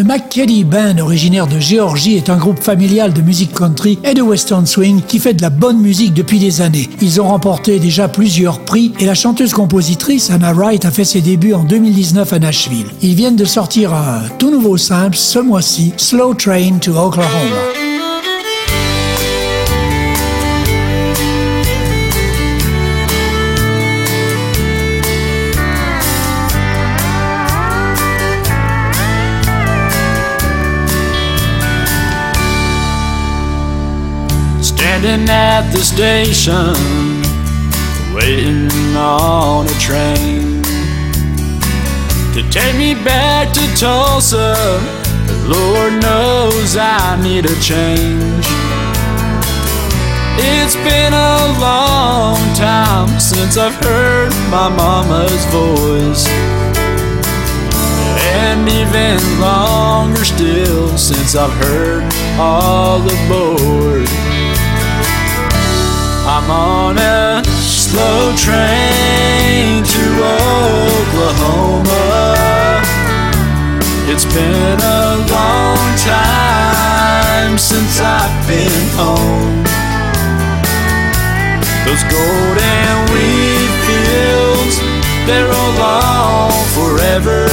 Le McKeddy Band, originaire de Géorgie, est un groupe familial de musique country et de western swing qui fait de la bonne musique depuis des années. Ils ont remporté déjà plusieurs prix et la chanteuse-compositrice Anna Wright a fait ses débuts en 2019 à Nashville. Ils viennent de sortir un tout nouveau simple ce mois-ci, Slow Train to Oklahoma. Standing at the station, waiting on a train to take me back to Tulsa. But Lord knows I need a change. It's been a long time since I've heard my mama's voice. And even longer still since I've heard all aboard. I'm on a slow train to Oklahoma. It's been a long time since I've been home. Those golden wheat fields, they're all on forever.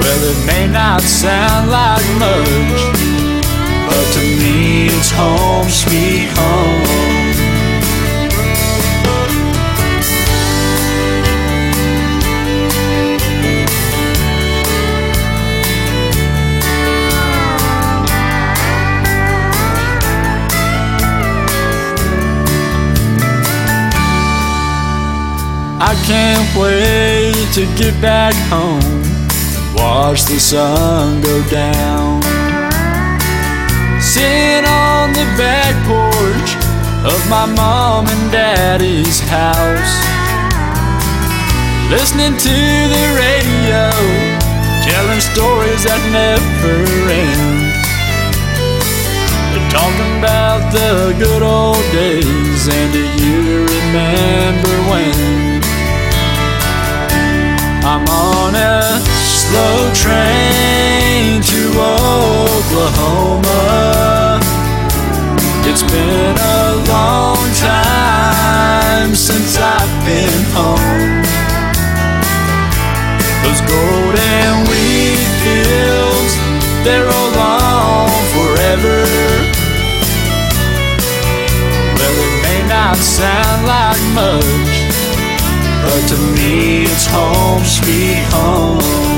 Well, it may not sound like much. But to home sweet home. I can't wait to get back home. Watch the sun go down Sitting on the back porch of my mom and daddy's house. Listening to the radio, telling stories that never end. Talking about the good old days, and do you remember when? I'm on a slow train to Oklahoma. It's been a long time since I've been home. Those golden wheat fields, they're all on forever. Well, it may not sound like much, but to me it's home sweet home.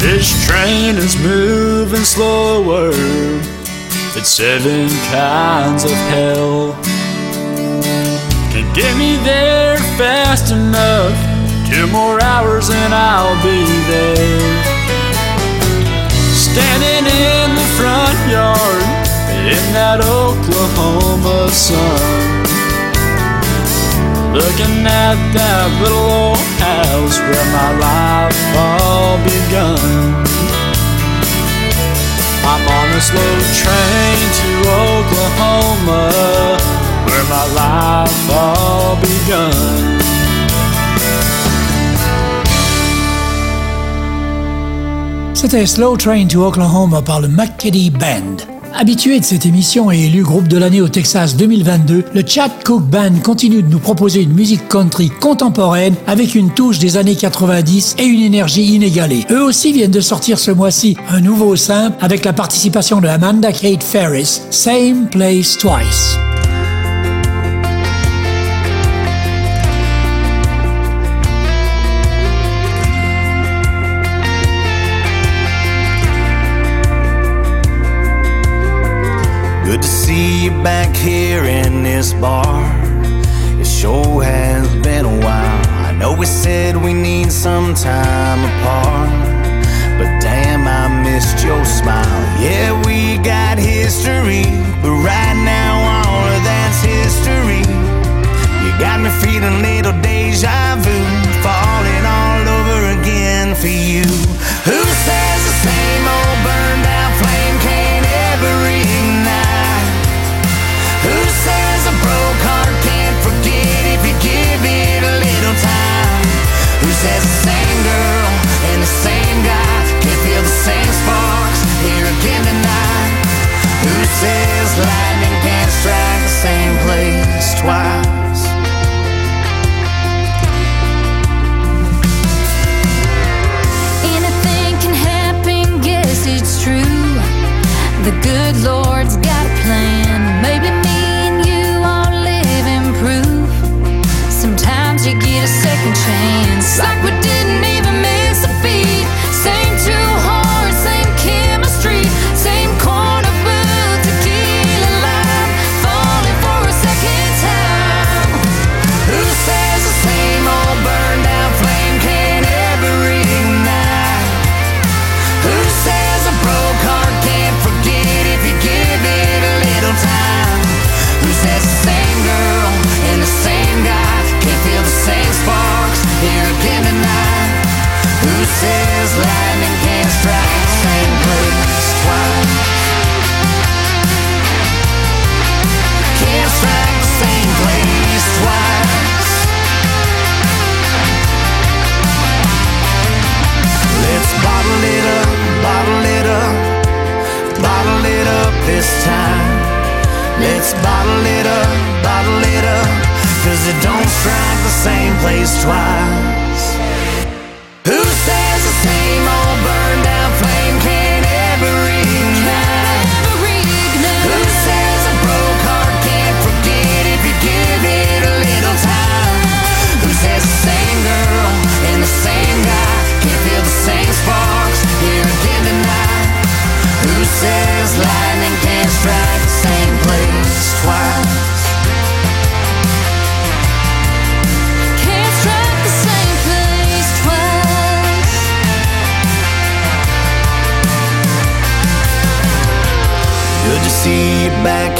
This train is moving slower. It's seven kinds of hell. Can't get me there fast enough. Two more hours and I'll be there. Standing in the front yard in that Oklahoma sun. Looking at that little old house where my life all begun. I'm on a slow train to Oklahoma where my life all begun. C'était Slow Train to Oklahoma par le McKedy Band. Habitué de cette émission et élu groupe de l'année au Texas 2022, le Chad Cook Band continue de nous proposer une musique country contemporaine avec une touche des années 90 et une énergie inégalée. Eux aussi viennent de sortir ce mois-ci un nouveau simple avec la participation de Amanda Kate Ferris, Same Place Twice. You back here in this bar. It sure has been a while. I know we said we need some time apart. But damn, I missed your smile. Yeah, we got history, but right now all of that's history. You got me feeling little deja vu, falling all over again for you.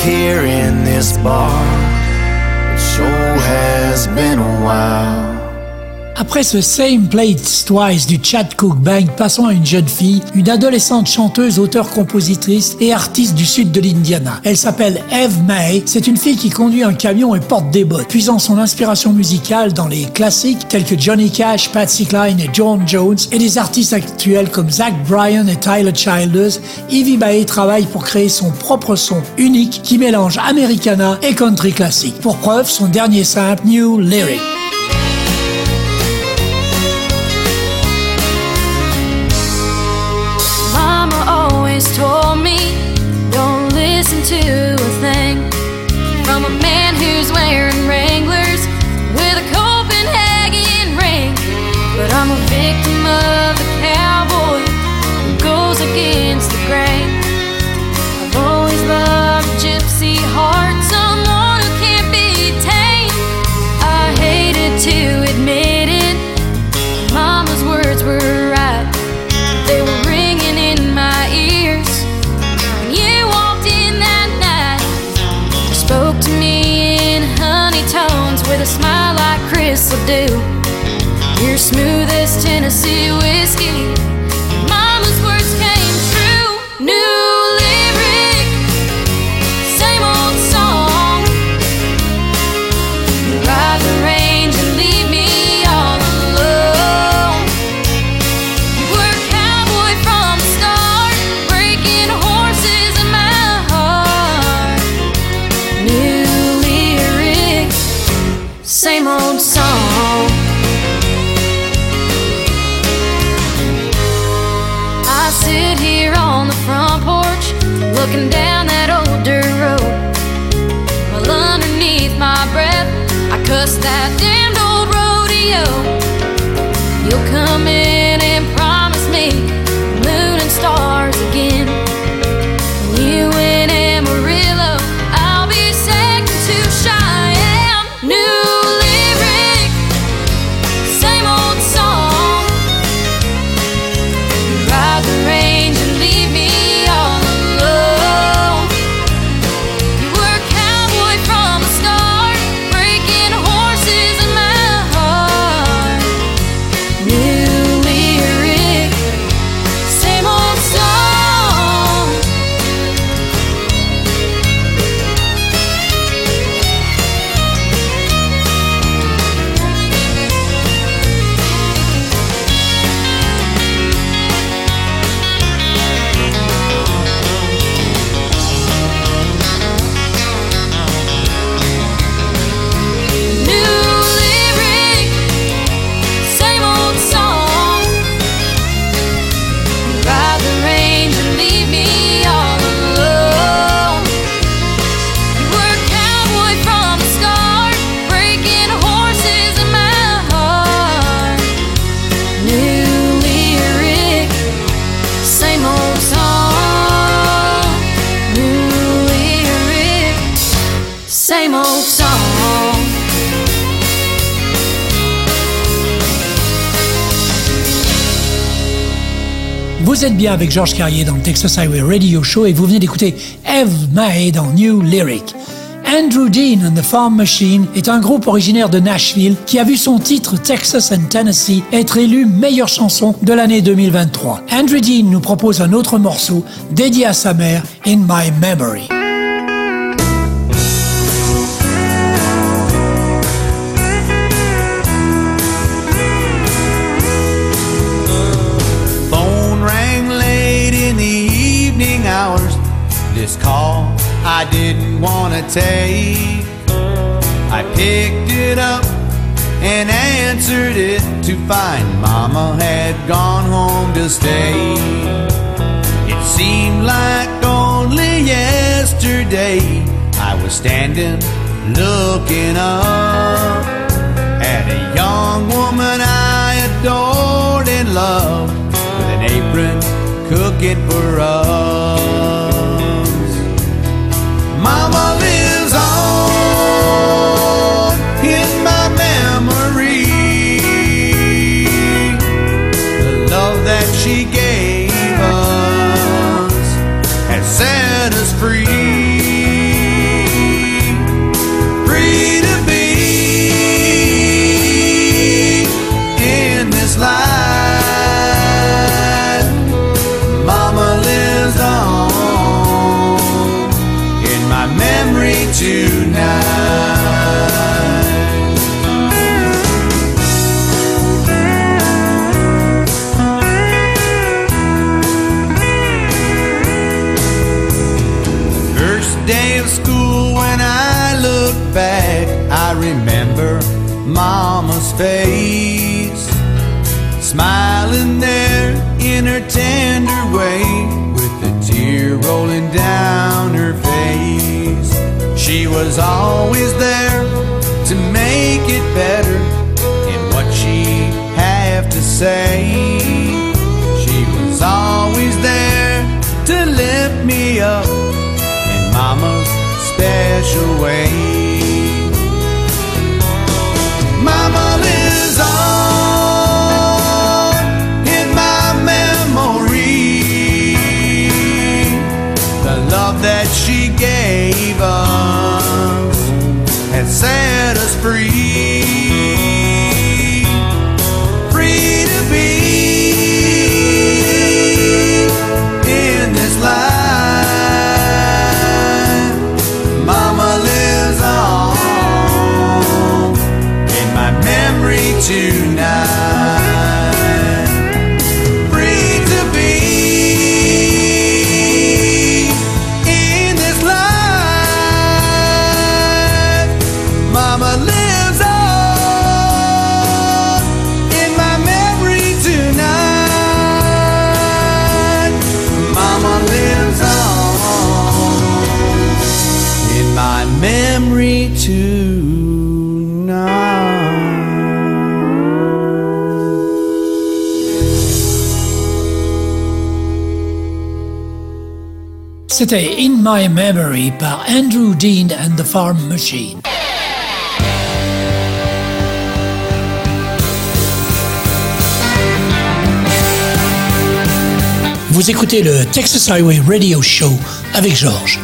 Here in this bar. It sure has been a while. Après ce Same Plates Twice du Chad Cook Band, passons à une jeune fille, une adolescente chanteuse, auteure-compositrice et artiste du sud de l'Indiana. Elle s'appelle Eve May. C'est une fille qui conduit un camion et porte des bottes, puisant son inspiration musicale dans les classiques tels que Johnny Cash, Patsy Cline et John Jones et des artistes actuels comme Zach Bryan et Tyler Childers. Evie May travaille pour créer son propre son unique qui mélange Americana et country classique. Pour preuve, son dernier simple, New Lyric. Always told me, don't listen to a thing from a man who's wearing Wranglers with a Copenhagen ring. But I'm a victim of the cowboy who goes against the grain. Will do. You're smooth as Tennessee whiskey. Mama's words came true. New lyric, same old song. You ride the range and leave me all alone. You were a cowboy from the start, breaking horses in my heart. New lyrics, same old song. Looking down Vous êtes bien avec Georges Carrier dans le Texas Highway Radio Show et vous venez d'écouter Eve Mae dans New Lyric. Andrew Dean and the Farm Machine est un groupe originaire de Nashville qui a vu son titre Texas and Tennessee être élu meilleure chanson de l'année 2023. Andrew Dean nous propose un autre morceau dédié à sa mère, In My Memory. I didn't want to take. I picked it up and answered it to find Mama had gone home to stay. It seemed like only yesterday I was standing looking up at a young woman I adored and loved with an apron cooking for us. I remember Mama's face. Smiling there in her tender way, with a tear rolling down her face. She was always there to make it better in what she have to say. She was always there to lift me up in Mama's special way. Has C'était In My Memory par Andrew Dean and the Farm Machine. Vous écoutez le Texas Highway Radio Show avec Georges.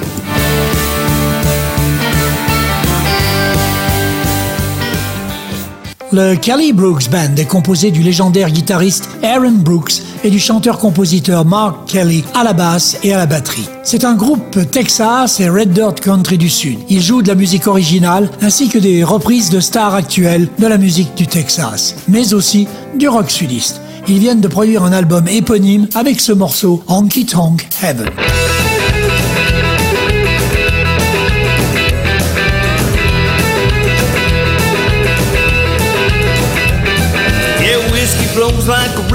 Le Kelly Brooks Band est composé du légendaire guitariste Aaron Brooks et du chanteur-compositeur Mark Kelly à la basse et à la batterie. C'est un groupe Texas et Red Dirt Country du Sud. Ils jouent de la musique originale ainsi que des reprises de stars actuelles de la musique du Texas, mais aussi du rock sudiste. Ils viennent de produire un album éponyme avec ce morceau Honky Tonk Heaven.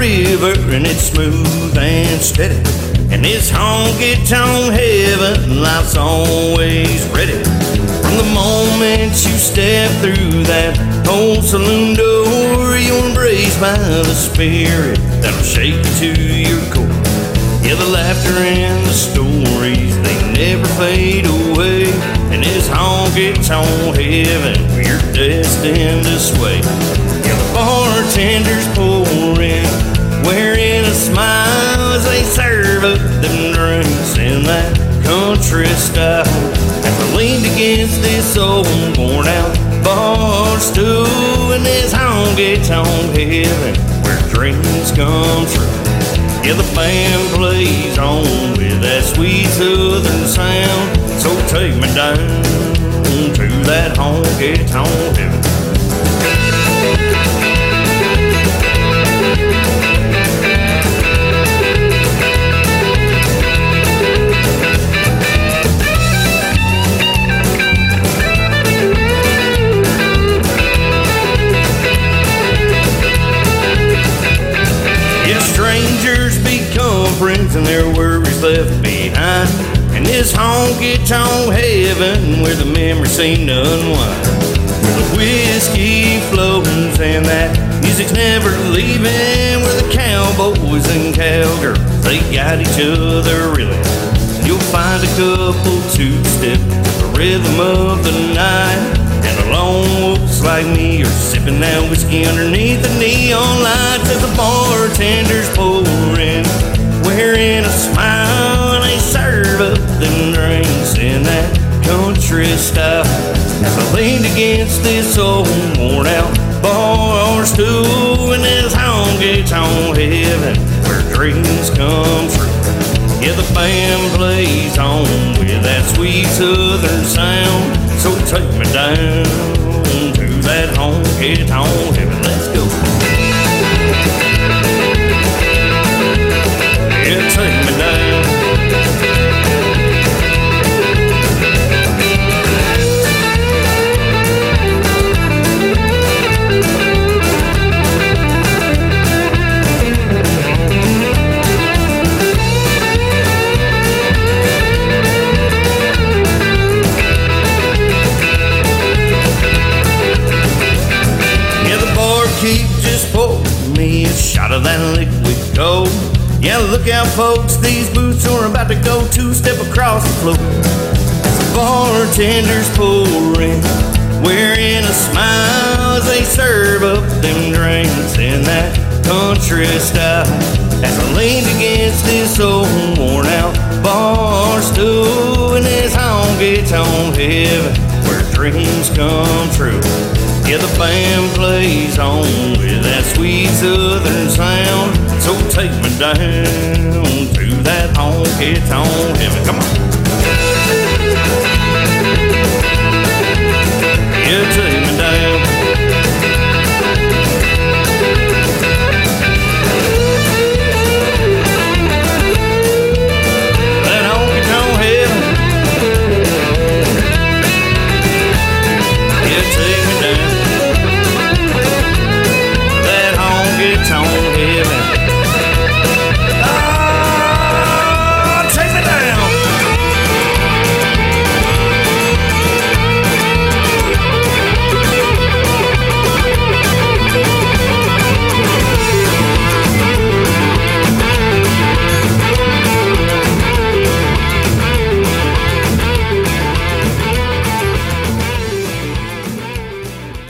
River and it's smooth and steady. And this honky tonk heaven, life's always ready. From the moment you step through that old saloon door, you're embraced by the spirit that'll shake you to your core. Yeah, the laughter and the stories, they never fade away. And this honky tonk heaven, we're destined to sway. Bartenders pour in, wearing a smile as they serve up them drinks in that country style. As I leaned against this old worn out bar stool in this honky tonk heaven where dreams come true. Yeah, the band plays on with that sweet southern sound. So take me down to that honky tonk heaven. Honky tonk heaven where the memories seem to unwind. Where the whiskey flows and that music's never leaving. Where the cowboys and cowgirls, they got each other really. And you'll find a couple two step the rhythm of the night. And the lone wolves like me are sipping that whiskey underneath the neon lights as the bartender's pouring wearing a smile country style. As I leaned against this old worn out bar stool in this honky tonk heaven where dreams come true. Yeah, the band plays on with that sweet southern sound. So take me down to that honky tonk heaven. Let's go. take of that liquid gold. Yeah, look out, folks, these boots are about to go two step across the floor. Bartender's pouring, wearing a smile as they serve up them drinks in that country style. As I leaned against this old worn out bar stool in this honky tonk heaven where dreams come true. Yeah, the band plays on with that sweet southern sound. So take me down to that honky tonk heaven. Come on.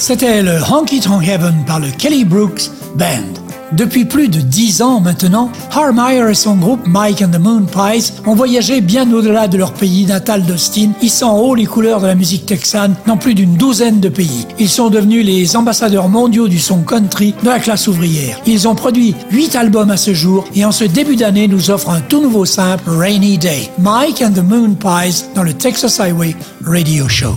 C'était le Honky Tonk Heaven par le Kelly Brooks Band. Depuis plus de dix ans maintenant, Harmeyer et son groupe Mike and the Moon Pies ont voyagé bien au-delà de leur pays natal d'Austin, hissant haut les couleurs de la musique texane dans plus d'une douzaine de pays. Ils sont devenus les ambassadeurs mondiaux du son country de la classe ouvrière. Ils ont produit huit albums à ce jour et en ce début d'année nous offrent un tout nouveau simple Rainy Day. Mike and the Moon Pies dans le Texas Highway Radio Show.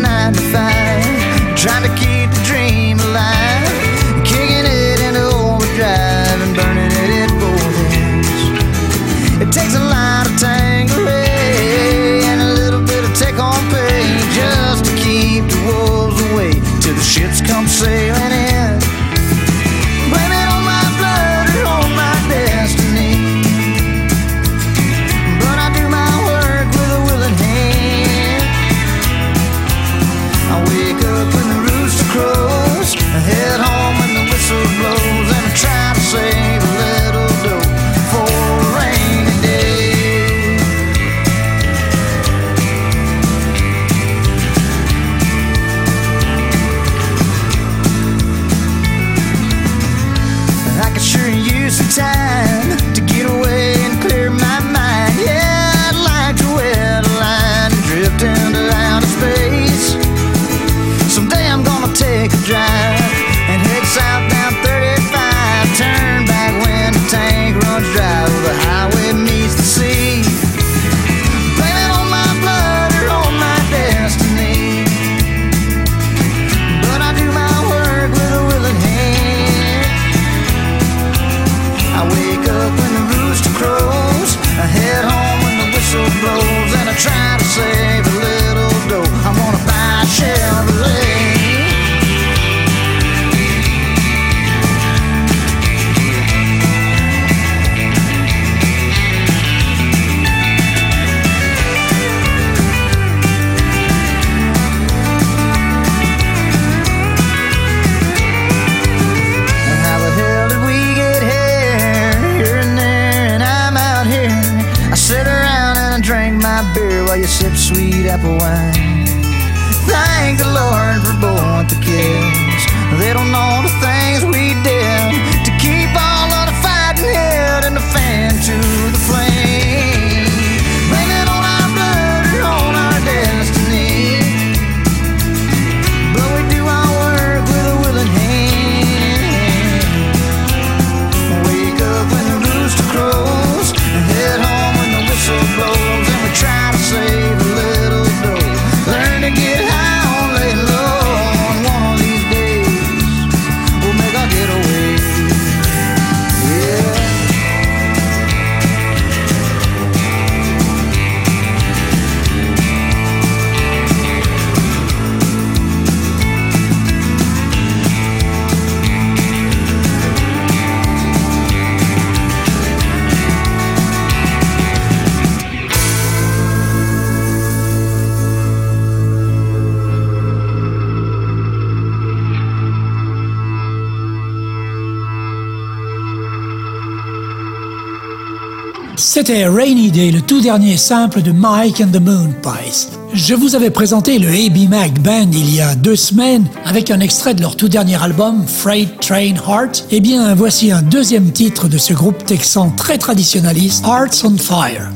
C'était Rainy Day, le tout dernier simple de Mike and the Moon Pies. Je vous avais présenté le AB Mac Band il y a deux semaines avec un extrait de leur tout dernier album, Freight Train Heart. Eh bien, voici un deuxième titre de ce groupe texan très traditionnaliste, Hearts on Fire.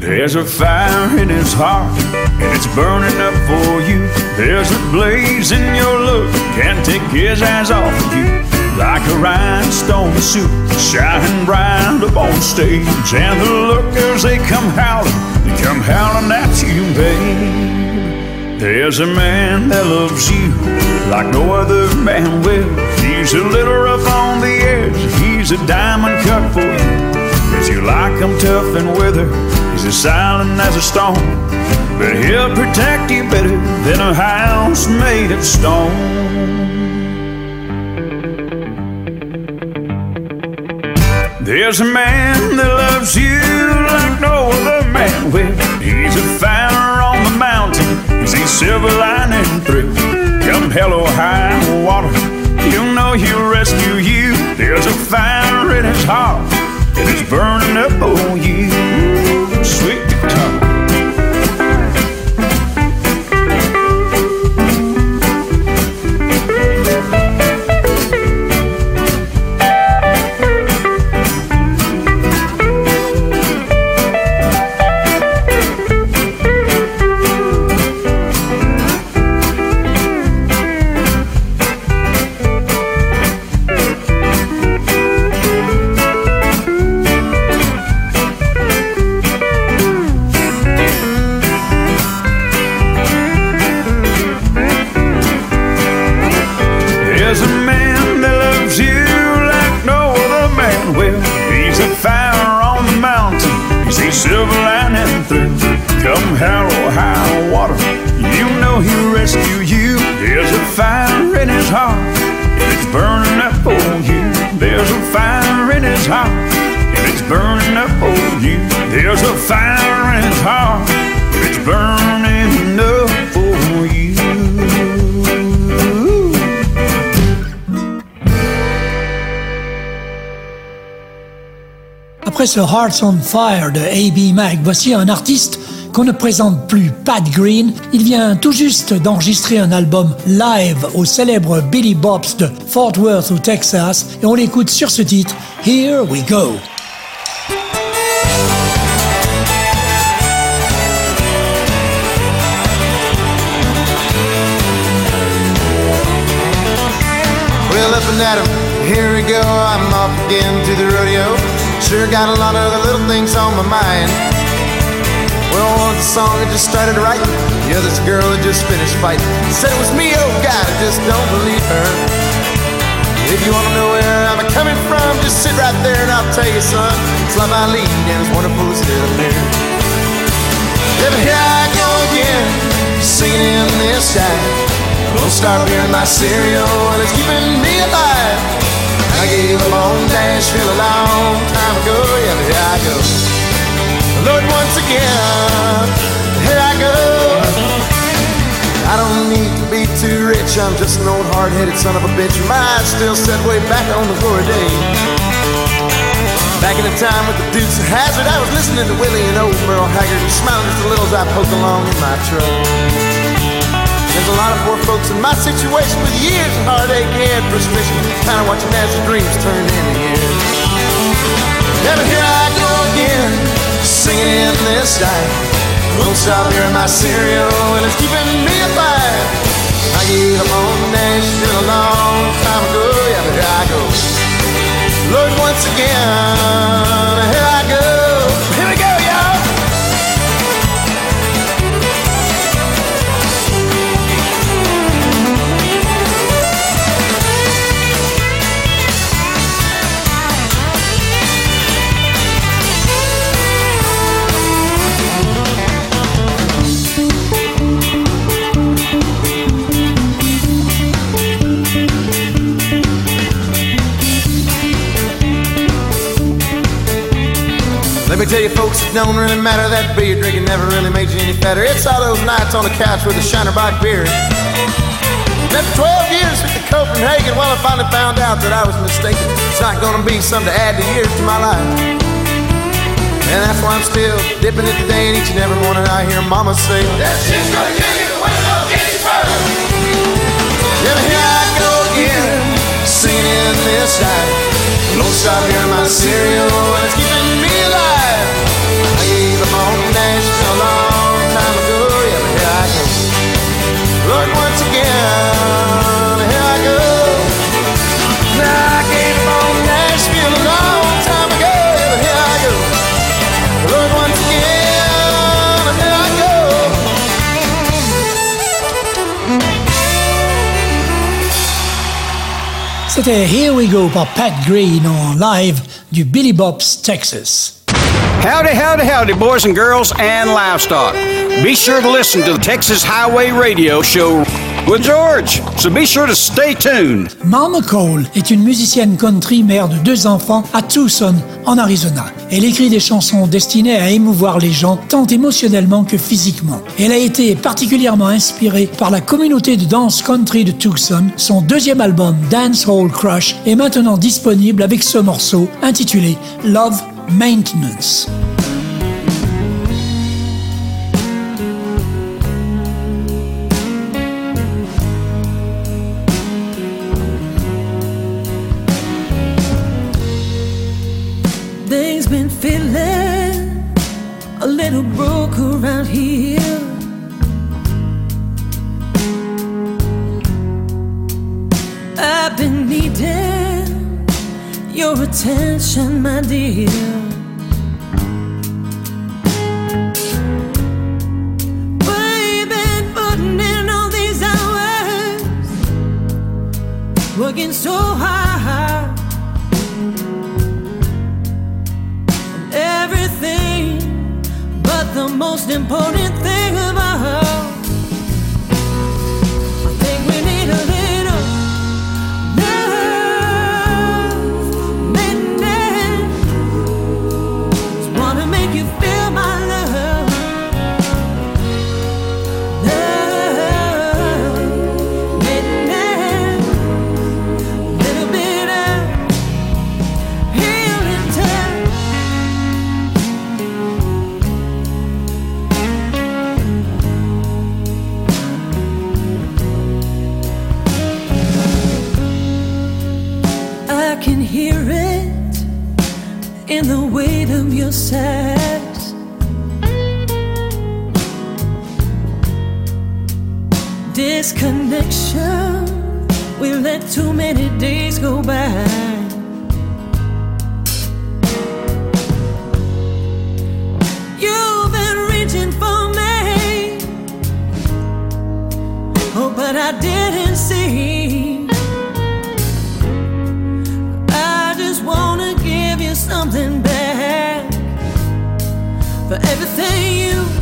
There's a fire in his heart, and it's burning up for you. There's a blaze in your look, can't take his eyes off of you. Like a rhinestone suit, shining bright up on stage. And the lookers, they come howling, they come howling at you, babe. There's a man that loves you like no other man will. He's a little rough on the edge, he's a diamond cut for you. Cause you like him tough and weather, he's as silent as a stone. But he'll protect you better than a house made of stone. There's a man that loves you like no other man will. He's a fire on the mountain, he's silver lining through. Come hell or high water, you know he'll rescue you. There's a fire in his heart, and it's burning up on you. Sweet guitar. See Silver Lining through. Come hell or high water, you know he'll rescue you. There's a fire in his heart, and it's burning up on you. There's a fire in his heart, and it's burning up on you. There's a fire in his heart, and it's burning. Après ce Hearts on Fire de A.B. Mac, voici un artiste qu'on ne présente plus Pat Green. Il vient tout juste d'enregistrer un album live au célèbre Billy Bob's de Fort Worth au Texas et on l'écoute sur ce titre Here We Go. Well, up at 'em, here we go. I'm off again to the rodeo. Sure got a lot of the little things on my mind. Well, one's a song I just started writing. The other's a girl that just finished fighting. Said it was me, oh God, I just don't believe her. If you wanna know where I'm coming from, just sit right there and I'll tell you, son. It's love I lead and it's wonderful to sit up. Yeah, but here I go again, singing in this time. Don't start hearing my cereal and it's keeping me alive. I gave up on Nashville a long time ago. Yeah, here I go. Lord, once again, here I go. I don't need to be too rich. I'm just an old hard-headed son of a bitch. My eyes still set way back on the glory days. Back in the time with the Dukes of Hazzard, I was listening to Willie and old Merle Haggard and smiling just a little as I poked along in my truck. There's a lot of poor folks in my situation with years of heartache and frustration, kind of watching as their dreams turn into years. But here I go again, singing in this style. Won't stop hearing my cereal, and it's keeping me alive. I gave up on Nashville a long time ago. Yeah, but here I go. Lord, once again, here I go. Let me tell you folks, it don't really matter that beer drinking never really made you any fatter. It's all those nights on the couch with a Shiner Bock beer. After 12 years at the Copenhagen, well, I finally found out that I was mistaken. It's not gonna be something to add the years to my life. And that's why I'm still dipping it today and each and every morning I hear mama say, That shit's gonna kill you, the wind will get you here I go again, singing in this night. Don't stop hearing my cereal, and it's keeping me again, here I go. Now I gave up Nashville a long time ago. But here I go. Lord, once again, here I go. C'était Here We Go par Pat Green en live du Billy Bob's Texas. Howdy, howdy, howdy, boys and girls and livestock. Be sure to listen to the Texas Highway Radio Show with George, so be sure to stay tuned. Mama Cole est une musicienne country mère de deux enfants à Tucson, en Arizona. Elle écrit des chansons destinées à émouvoir les gens tant émotionnellement que physiquement. Elle a été particulièrement inspirée par la communauté de danse country de Tucson. Son deuxième album, Dance Hall Crush, est maintenant disponible avec ce morceau intitulé Love Maintenance. Attention, my dear. Putting in all these hours, working so hard. everything, but the most important in the weight of your sex. Disconnection, we let too many days go by. For everything you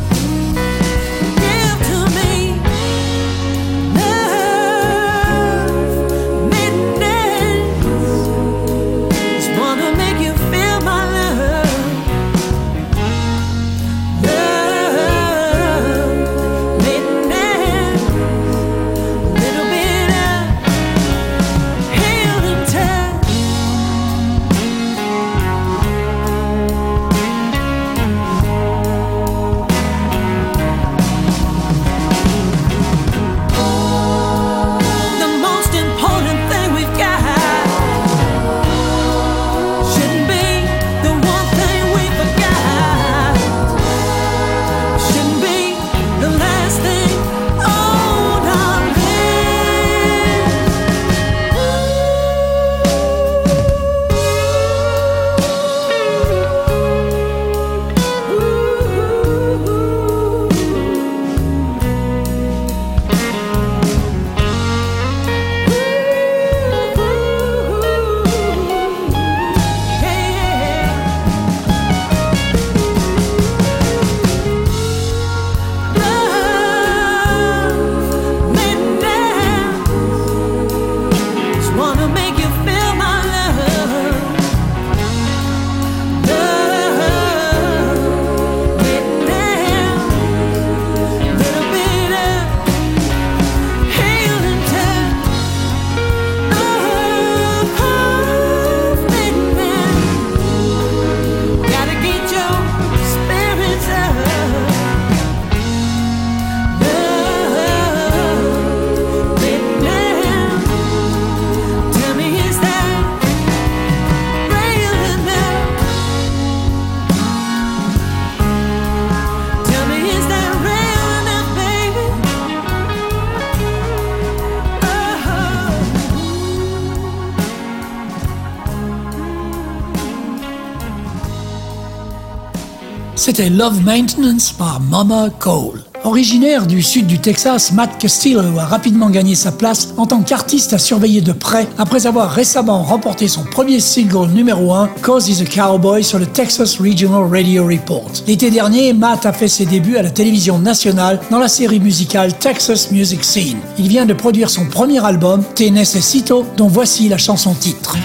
C'était Love Maintenance par Mama Cole. Originaire du sud du Texas, Matt Castillo a rapidement gagné sa place en tant qu'artiste à surveiller de près après avoir récemment remporté son premier single numéro 1, Cause He's a Cowboy, sur le Texas Regional Radio Report. L'été dernier, Matt a fait ses débuts à la télévision nationale dans la série musicale Texas Music Scene. Il vient de produire son premier album, Te Necesito, dont voici la chanson titre.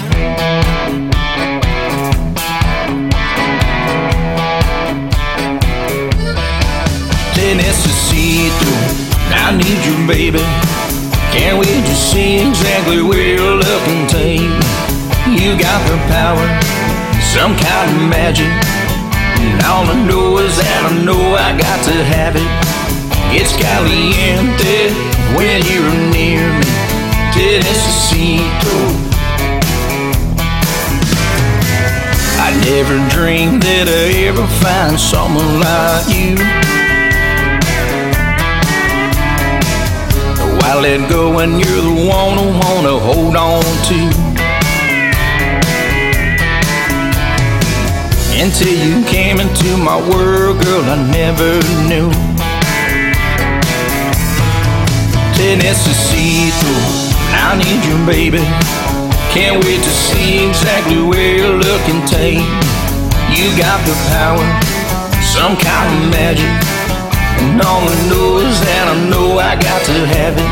Where you're looking. You got the power, some kind of magic. And all I know is that I know I got to have it. It's caliente when you're near me. Te necesito. I never dreamed that I'd ever find someone like you. Why let go when you're the one I wanna hold on to? Until you came into my world, girl, I never knew. Te necesito, I need you, baby. Can't wait to see exactly where you're looking, take. You got the power, some kind of magic. And I know is that I know I got to have it.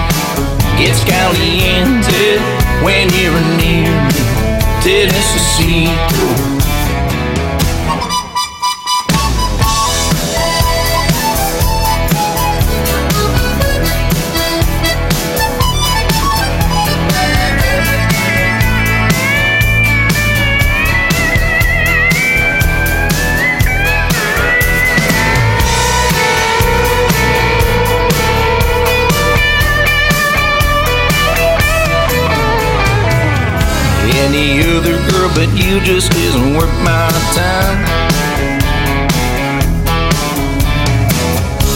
It's caliente when you're near me. Te any other girl, but you just isn't worth my time.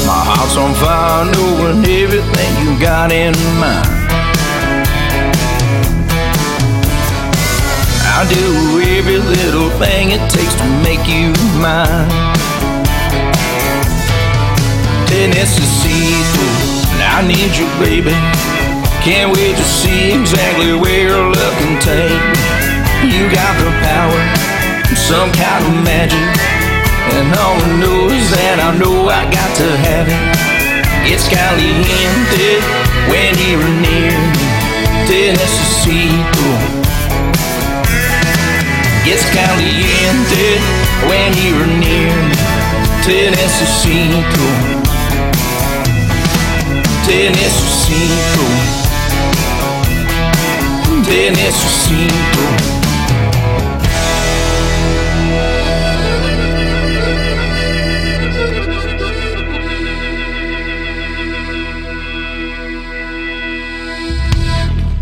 My heart's on fire, knowing everything you got in mind. I'll do every little thing it takes to make you mine. Tennessee, I need you, baby. Can't wait to see exactly where love can take. You got the power, some kind of magic. And all I know is that I know I got to have it. It's caliente when you're near. Tennessee, It's caliente when you're near me. Te necesito. Te necesito. Te necesito.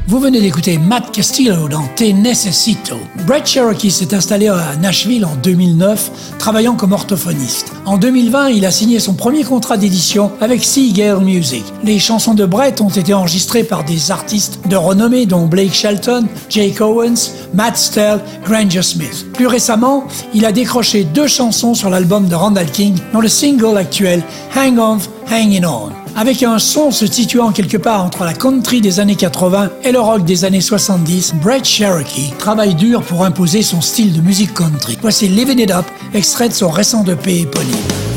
Vous venez d'écouter Matt Castillo dans Te Necesito. Brett Cherokee s'est installé à Nashville en 2009, travaillant comme orthophoniste. En 2020, il a signé son premier contrat d'édition avec Seagale Music. Les chansons de Brett ont été enregistrées par des artistes de renommée dont Blake Shelton, Jake Owens, Matt Stell, Granger Smith. Plus récemment, il a décroché deux chansons sur l'album de Randall King, dont le single actuel Hang On, Hanging On avec un son se situant quelque part entre la country des années 80 et le rock des années 70, Brett Cherokee travaille dur pour imposer son style de musique country. Voici Living It Up, extrait de son récent EP éponyme.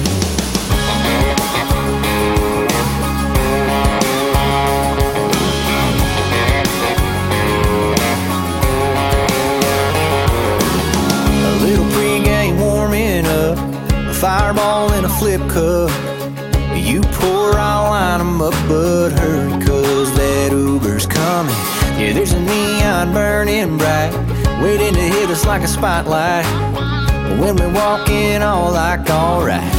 Like a spotlight. When we walk in, all like alright.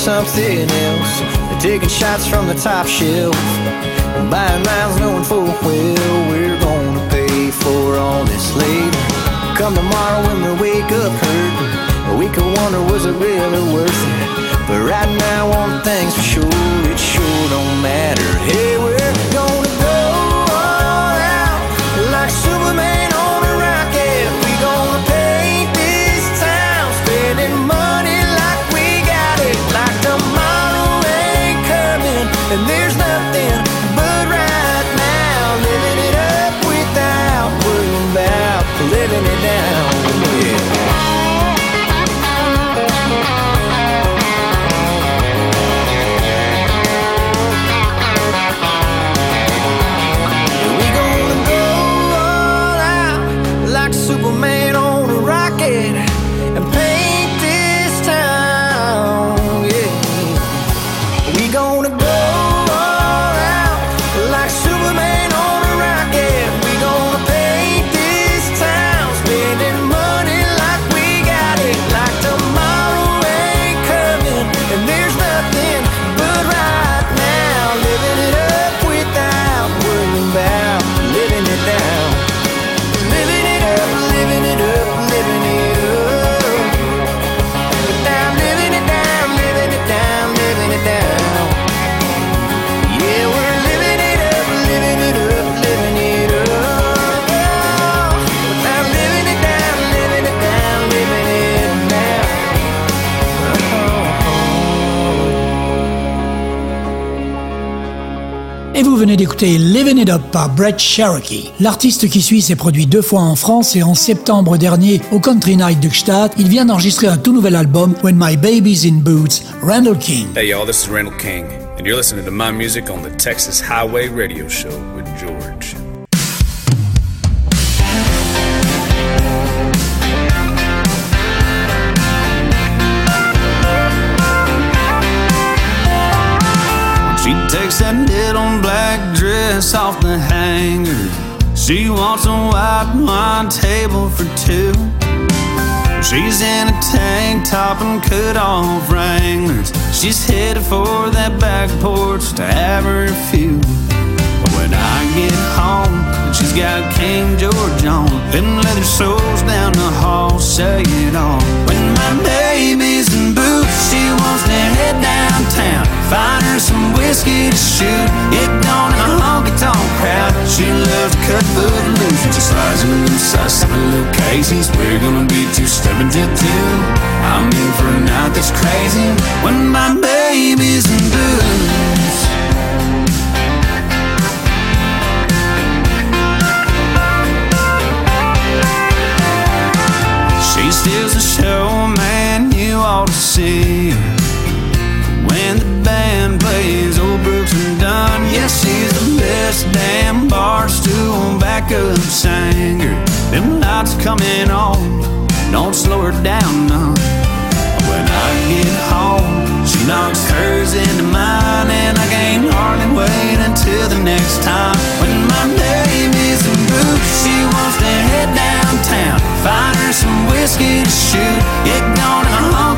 Something else. Taking shots from the top shelf. Buying rounds knowing full well we're gonna pay for all this later. Come tomorrow when we wake up hurting. We could wonder was it really worth it. But right now, one thing's for sure, it sure don't matter. Hey, we're venez d'écouter Living It Up par Brett Cherokee. L'artiste qui suit s'est produit deux fois en France et en septembre dernier au Country Night de Gstaad, il vient d'enregistrer un tout nouvel album When My Baby's in Boots, Randall King. Hey y'all, this is Randall King. and you're listening to my music on the Texas Highway Radio Show off the hanger. She wants a white wine table for two. She's in a tank top and cut off wranglers. She's headed for that back porch to have her a few. But when I get home, and she's got King George on, them leather soles down the hall say it all. When my boots, she wants head downtown, find her some whiskey to shoot. Down in a honky tonk crowd. She loves to cut foot loose. She slides in the size seven little Casey's. We're gonna be two stepping till two. I'm in for a night that's crazy. When my baby's in boots. She steals the show, man, you ought to see best damn bar stool backup singer. Them lights coming on, don't slow her down none. When I get home, she knocks hers into mine, and I can't hardly wait until the next time. When my name is in boots, she wants to head downtown, find her some whiskey to shoot, get honky tonk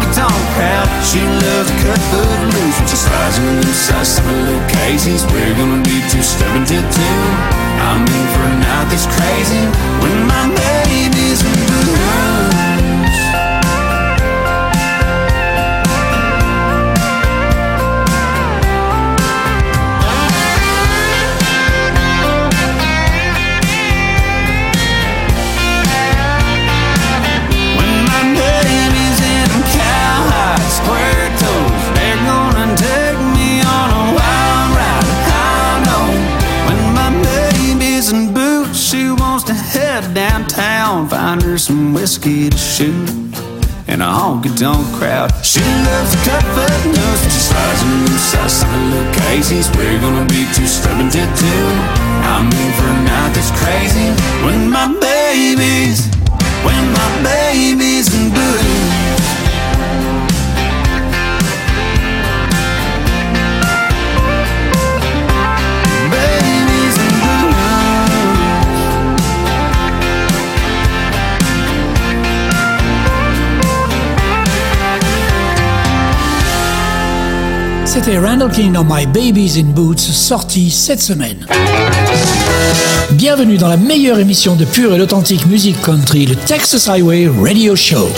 crowd. She loves to cut foot loose when she slides in the size seven little Casey's. We're gonna be two stepping two. I'm in for a night that's crazy when my baby's in. When whiskey to shoot. In a honky tonk crowd, she loves to foot nose. She slides in the size seven little Casey's. We're gonna be two stepping till two. I'm in for a night that's crazy. When my baby's when my baby's C'était Randall King dans My Babies in Boots, sorti cette semaine. Bienvenue dans la meilleure émission de pure et authentique musique country, le Texas Highway Radio Show.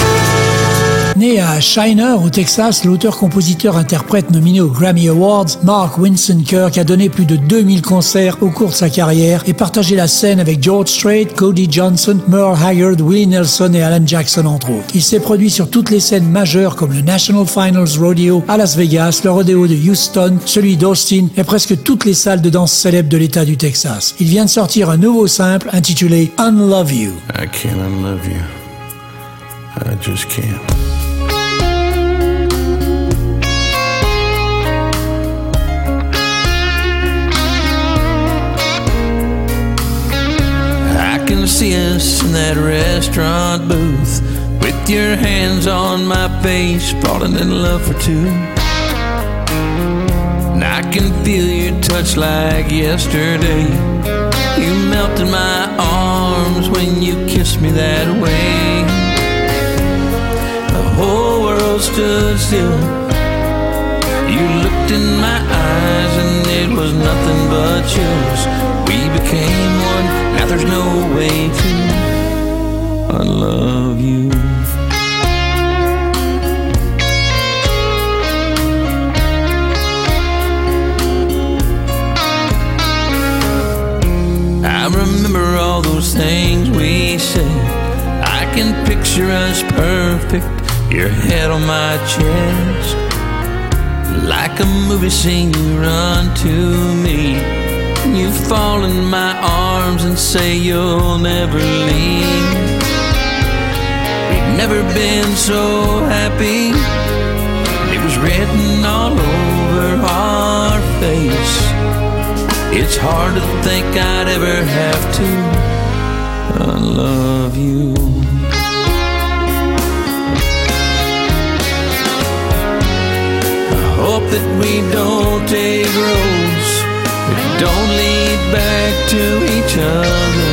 Né à Shiner, au Texas, l'auteur-compositeur-interprète nominé aux Grammy Awards, Mark Winston Kirk a donné plus de 2000 concerts au cours de sa carrière et partagé la scène avec George Strait, Cody Johnson, Merle Haggard, Willie Nelson et Alan Jackson entre autres. Il s'est produit sur toutes les scènes majeures comme le National Finals Rodeo à Las Vegas, le rodeo de Houston, celui d'Austin et presque toutes les salles de danse célèbres de l'État du Texas. Il vient de sortir un nouveau simple intitulé Unlove You. I can't unlove you. I just can't. Can see us in that restaurant booth with your hands on my face, falling in love for two. And I can feel your touch like yesterday. You melted my arms when you kissed me that way. The whole world stood still. You looked in my eyes and it was nothing but chills. We became one, now there's no way to unlove you. I remember all those things we said. I can picture us perfect, your head on my chest. Like a movie scene, you run to me. You fall in my arms and say you'll never leave. We've never been so happy. It was written all over our face. It's hard to think I'd ever have to uh, unlove you. Hope that we don't take roads that don't lead back to each other.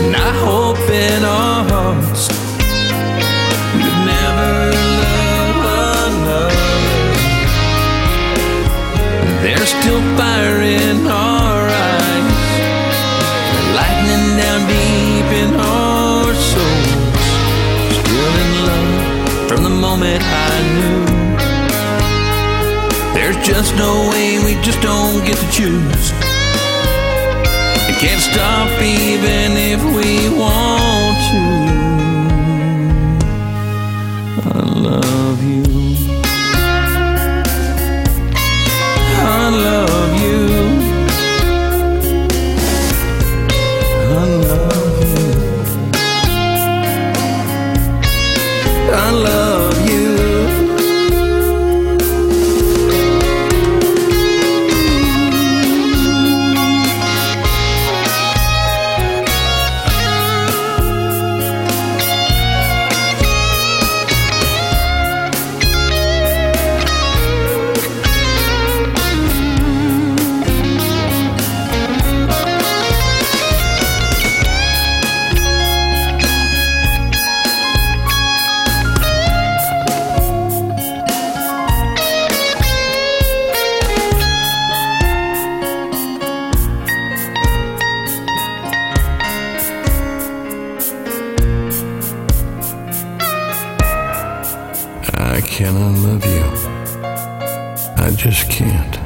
And I hope in our hearts we'd never love another. There's still fire in our eyes, lightning down deep in our moment I knew. There's just no way we just don't get to choose. And can't stop even if we want to. I love you. I love you. I love you. I love I cannot love you. I just can't.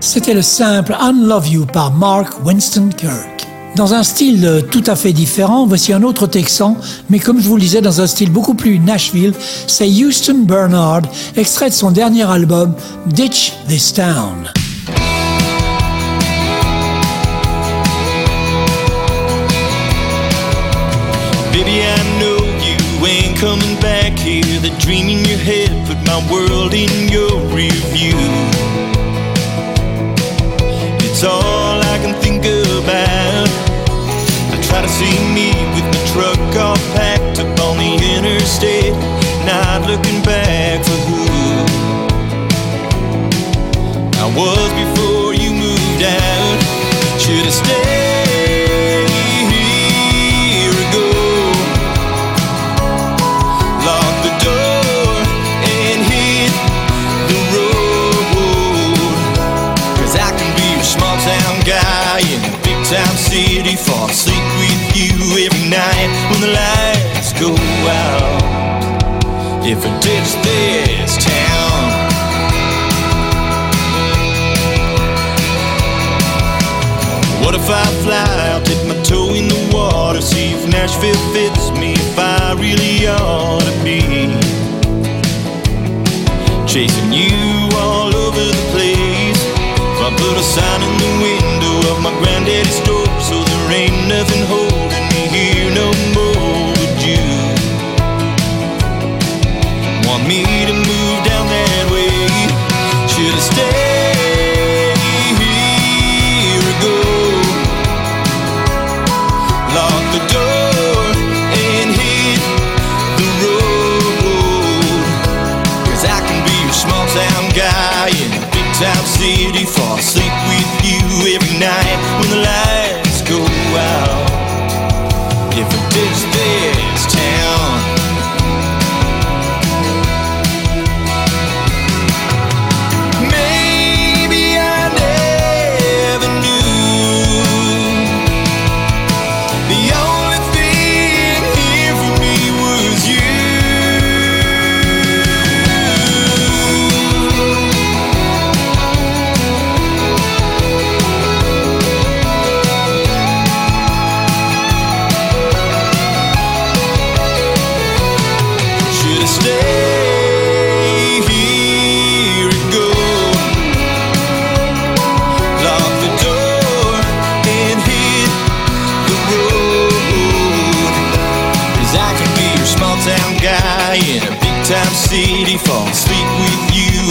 C'était le simple Unlove You par Mark Winston Kirk. Dans un style euh, tout à fait différent, voici un autre Texan, mais comme je vous le disais, dans un style beaucoup plus Nashville, c'est Houston Bernard, extrait de son dernier album Ditch This Town. Coming back here. The dream in your head put my world in your review. It's all I can think about. I try to see me with my truck all packed up on the interstate, not looking back for who I was before you moved out. Should have stayed Fall asleep with you every night when the lights go out. If I ditch this town. What if I fly? I'll dip my toe in the water, see if Nashville fits me, if I really ought to be chasing you all over the place. If I put a sign in the window of my granddaddy's store, ain't nothing holding me here no more. You want me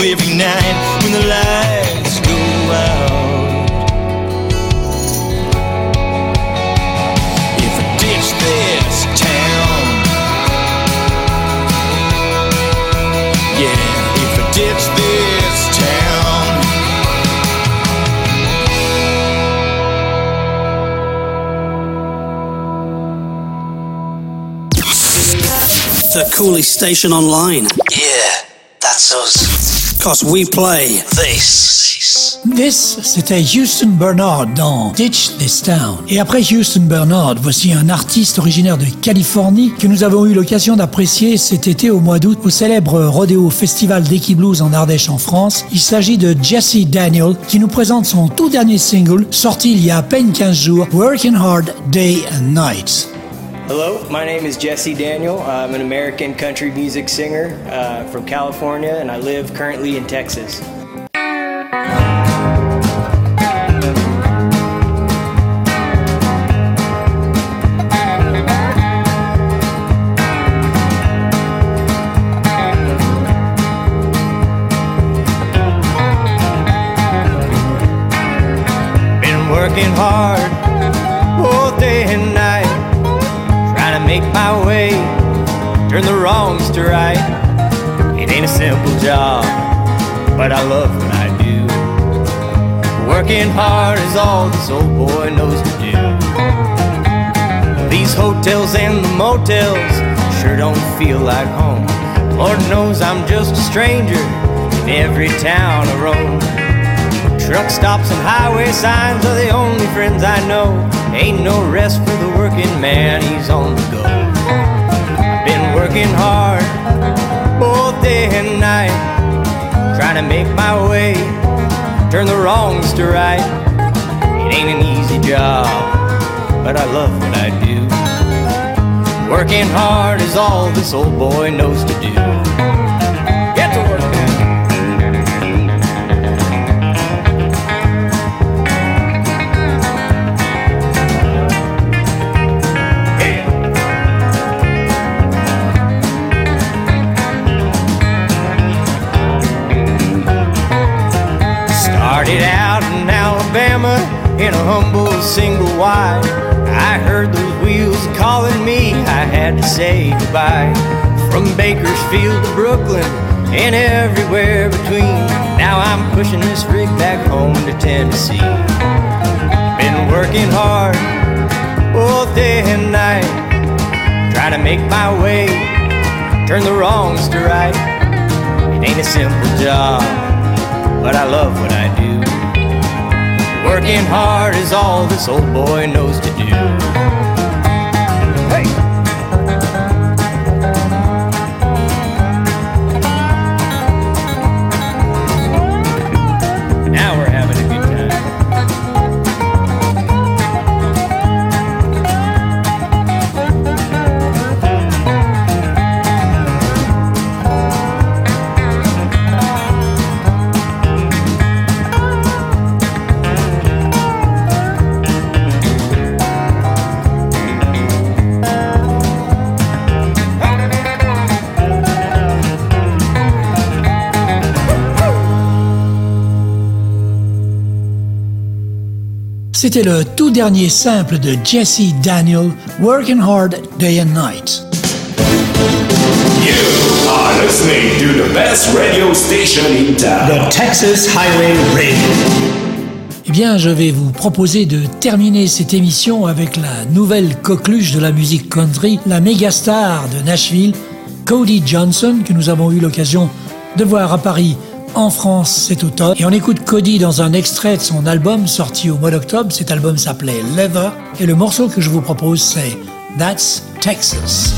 every night when the lights go out. If I ditch this town, yeah, if I ditch this town. The coolest station online. Yeah, that's us. Cause we play this. This, c'était Houston Bernard dans Ditch This Town. Et après Houston Bernard, voici un artiste originaire de Californie que nous avons eu l'occasion d'apprécier cet été au mois d'août au célèbre Rodeo Festival d'Eki Blues en Ardèche en France. Il s'agit de Jesse Daniel qui nous présente son tout dernier single sorti il y a à peine 15 jours, Working Hard Day and Night. Hello, my name is Jesse Daniel. I'm an American country music singer uh, from California, and I live currently in Texas. To right. It ain't a simple job, but I love what I do. Working hard is all this old boy knows to do. These hotels and the motels sure don't feel like home. Lord knows I'm just a stranger in every town I roam. Truck stops and highway signs are the only friends I know. Ain't no rest for the working man, he's on the go. Working hard both day and night, trying to make my way, turn the wrongs to right. It ain't an easy job, but I love what I do. Working hard is all this old boy knows to do. Had to say goodbye. From Bakersfield to Brooklyn and everywhere between. Now I'm pushing this rig back home to Tennessee. Been working hard both day and night, trying to make my way, turn the wrongs to right. It ain't a simple job but I love what I do. Working hard is all this old boy knows to do. C'était le tout dernier simple de Jesse Daniel, Working Hard Day and Night. You are listening to the best radio station in town. The Texas Highway Radio. Eh bien, je vais vous proposer de terminer cette émission avec la nouvelle coqueluche de la musique country, la méga star de Nashville, Cody Johnson, que nous avons eu l'occasion de voir à Paris en France cet automne. Et on écoute Cody dans un extrait de son album sorti au mois d'octobre. Cet album s'appelait Leather. Et le morceau que je vous propose, c'est That's Texas.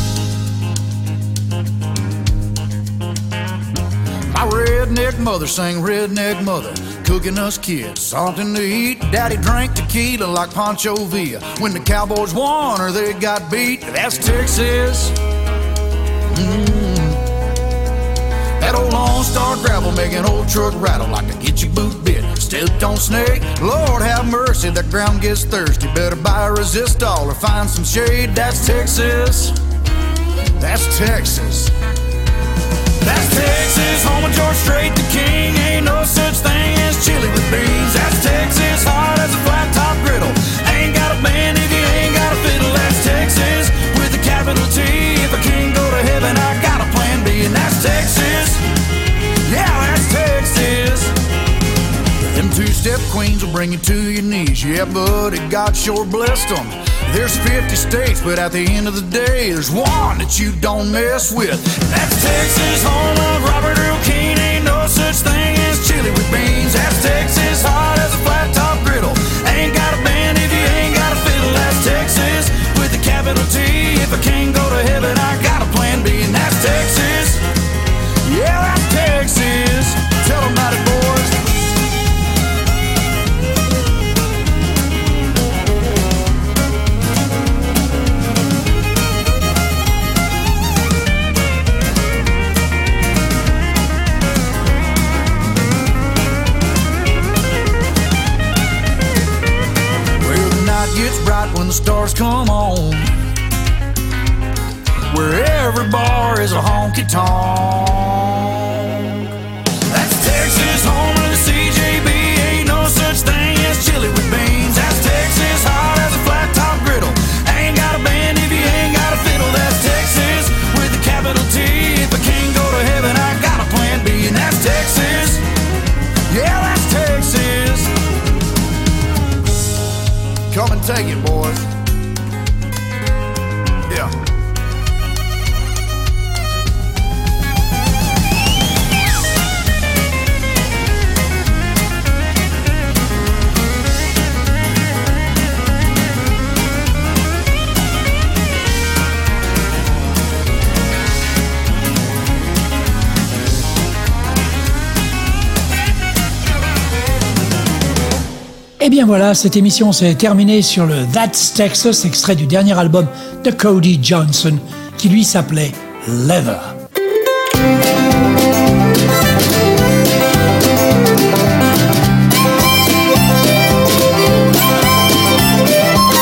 My redneck mother sang redneck mother, cooking us kids something to eat. Daddy drank tequila like Pancho Villa. When the Cowboys won or they got beat, that's Texas. Mm. That old Lone Star gravel making old truck rattle like a get your boot bit. Stepped on snake, Lord have mercy, the ground gets thirsty. Better buy a resistol or find some shade. That's Texas. That's Texas. That's texas home of your straight to king. Ain't no such thing as chili with beans. That's Texas, hard as a flat top griddle. Ain't got a band if you ain't got a fiddle. That's Texas with a capital T. If I can't go to heaven, I got and that's Texas. Yeah, that's Texas. Them two-step queens will bring you to your knees. Yeah, buddy, God sure blessed them. There's 50 states, but at the end of the day, there's one that you don't mess with. That's Texas, home of Robert Earl Keen. Ain't no such thing as chili with beans. That's Texas, hard as a flat top griddle. Ain't got a band if you ain't got a fiddle. That's Texas with a capital T. If I can't go to heaven, I got when the stars come on. Where every bar is a honky tonk. Take it, boys. Et bien voilà, cette émission s'est terminée sur le That's Texas, extrait du dernier album de Cody Johnson, qui lui s'appelait Leather.